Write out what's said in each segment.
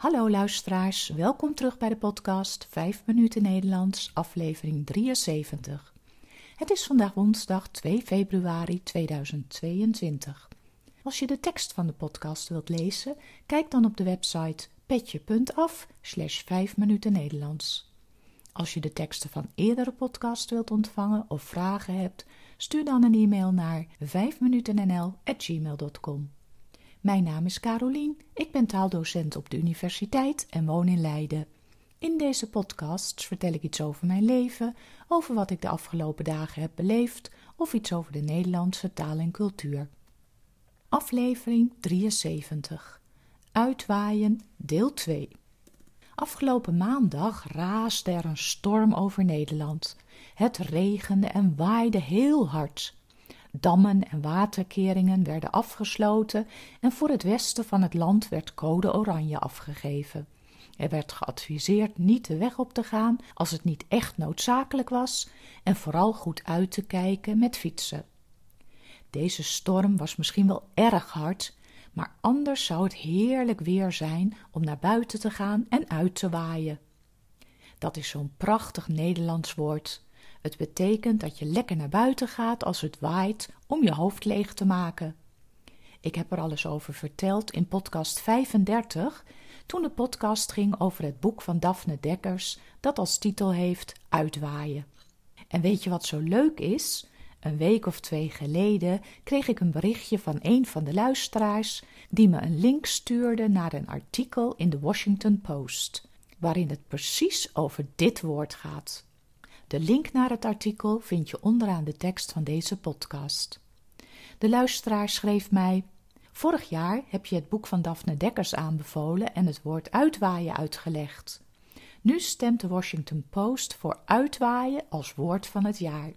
Hallo luisteraars, welkom terug bij de podcast 5 minuten Nederlands, aflevering 73. Het is vandaag woensdag 2 februari 2022. Als je de tekst van de podcast wilt lezen, kijk dan op de website petje.af slash 5 minuten Nederlands. Als je de teksten van eerdere podcasts wilt ontvangen of vragen hebt, stuur dan een e-mail naar 5minutennl.gmail.com. Mijn naam is Carolien, ik ben taaldocent op de universiteit en woon in Leiden. In deze podcast vertel ik iets over mijn leven, over wat ik de afgelopen dagen heb beleefd of iets over de Nederlandse taal en cultuur. Aflevering 73 Uitwaaien, deel 2 Afgelopen maandag raasde er een storm over Nederland. Het regende en waaide heel hard. Dammen en waterkeringen werden afgesloten en voor het westen van het land werd code oranje afgegeven. Er werd geadviseerd niet de weg op te gaan als het niet echt noodzakelijk was en vooral goed uit te kijken met fietsen. Deze storm was misschien wel erg hard, maar anders zou het heerlijk weer zijn om naar buiten te gaan en uit te waaien. Dat is zo'n prachtig Nederlands woord. Het betekent dat je lekker naar buiten gaat als het waait om je hoofd leeg te maken. Ik heb er alles over verteld in podcast 35, toen de podcast ging over het boek van Daphne Dekkers, dat als titel heeft Uitwaaien. En weet je wat zo leuk is? Een week of twee geleden kreeg ik een berichtje van een van de luisteraars die me een link stuurde naar een artikel in de Washington Post, waarin het precies over dit woord gaat. De link naar het artikel vind je onderaan de tekst van deze podcast. De luisteraar schreef mij: Vorig jaar heb je het boek van Daphne Dekkers aanbevolen en het woord uitwaaien uitgelegd. Nu stemt de Washington Post voor uitwaaien als woord van het jaar.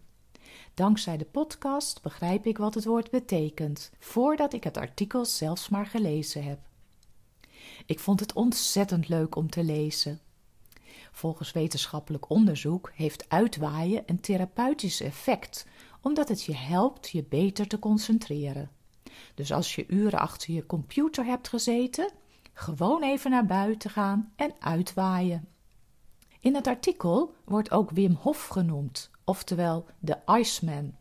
Dankzij de podcast begrijp ik wat het woord betekent, voordat ik het artikel zelfs maar gelezen heb. Ik vond het ontzettend leuk om te lezen. Volgens wetenschappelijk onderzoek heeft uitwaaien een therapeutisch effect, omdat het je helpt je beter te concentreren. Dus als je uren achter je computer hebt gezeten, gewoon even naar buiten gaan en uitwaaien. In het artikel wordt ook Wim Hof genoemd, oftewel de Iceman.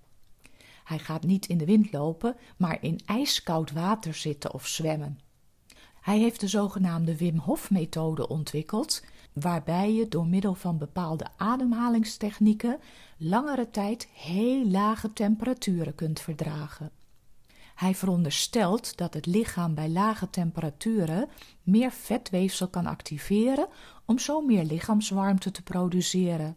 Hij gaat niet in de wind lopen, maar in ijskoud water zitten of zwemmen. Hij heeft de zogenaamde Wim Hof-methode ontwikkeld, waarbij je door middel van bepaalde ademhalingstechnieken langere tijd heel lage temperaturen kunt verdragen. Hij veronderstelt dat het lichaam bij lage temperaturen meer vetweefsel kan activeren om zo meer lichaamswarmte te produceren.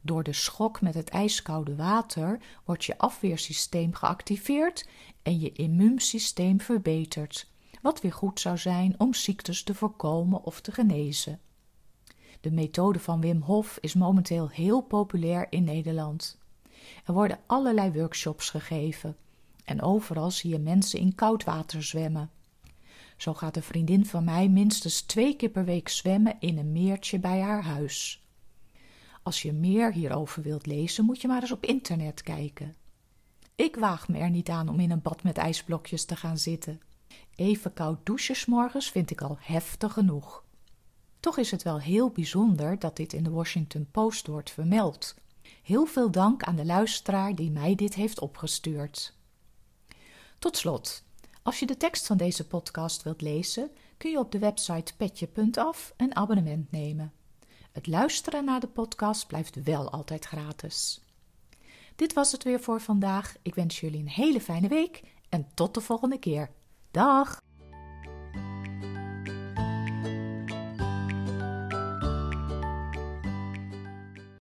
Door de schok met het ijskoude water wordt je afweersysteem geactiveerd en je immuunsysteem verbeterd, wat weer goed zou zijn om ziektes te voorkomen of te genezen. De methode van Wim Hof is momenteel heel populair in Nederland. Er worden allerlei workshops gegeven en overal zie je mensen in koud water zwemmen. Zo gaat een vriendin van mij minstens twee keer per week zwemmen in een meertje bij haar huis. Als je meer hierover wilt lezen, moet je maar eens op internet kijken. Ik waag me er niet aan om in een bad met ijsblokjes te gaan zitten. Even koud douchen morgens vind ik al heftig genoeg. Toch is het wel heel bijzonder dat dit in de Washington Post wordt vermeld. Heel veel dank aan de luisteraar die mij dit heeft opgestuurd. Tot slot, als je de tekst van deze podcast wilt lezen, kun je op de website petje.af een abonnement nemen. Het luisteren naar de podcast blijft wel altijd gratis. Dit was het weer voor vandaag. Ik wens jullie een hele fijne week en tot de volgende keer. Dag!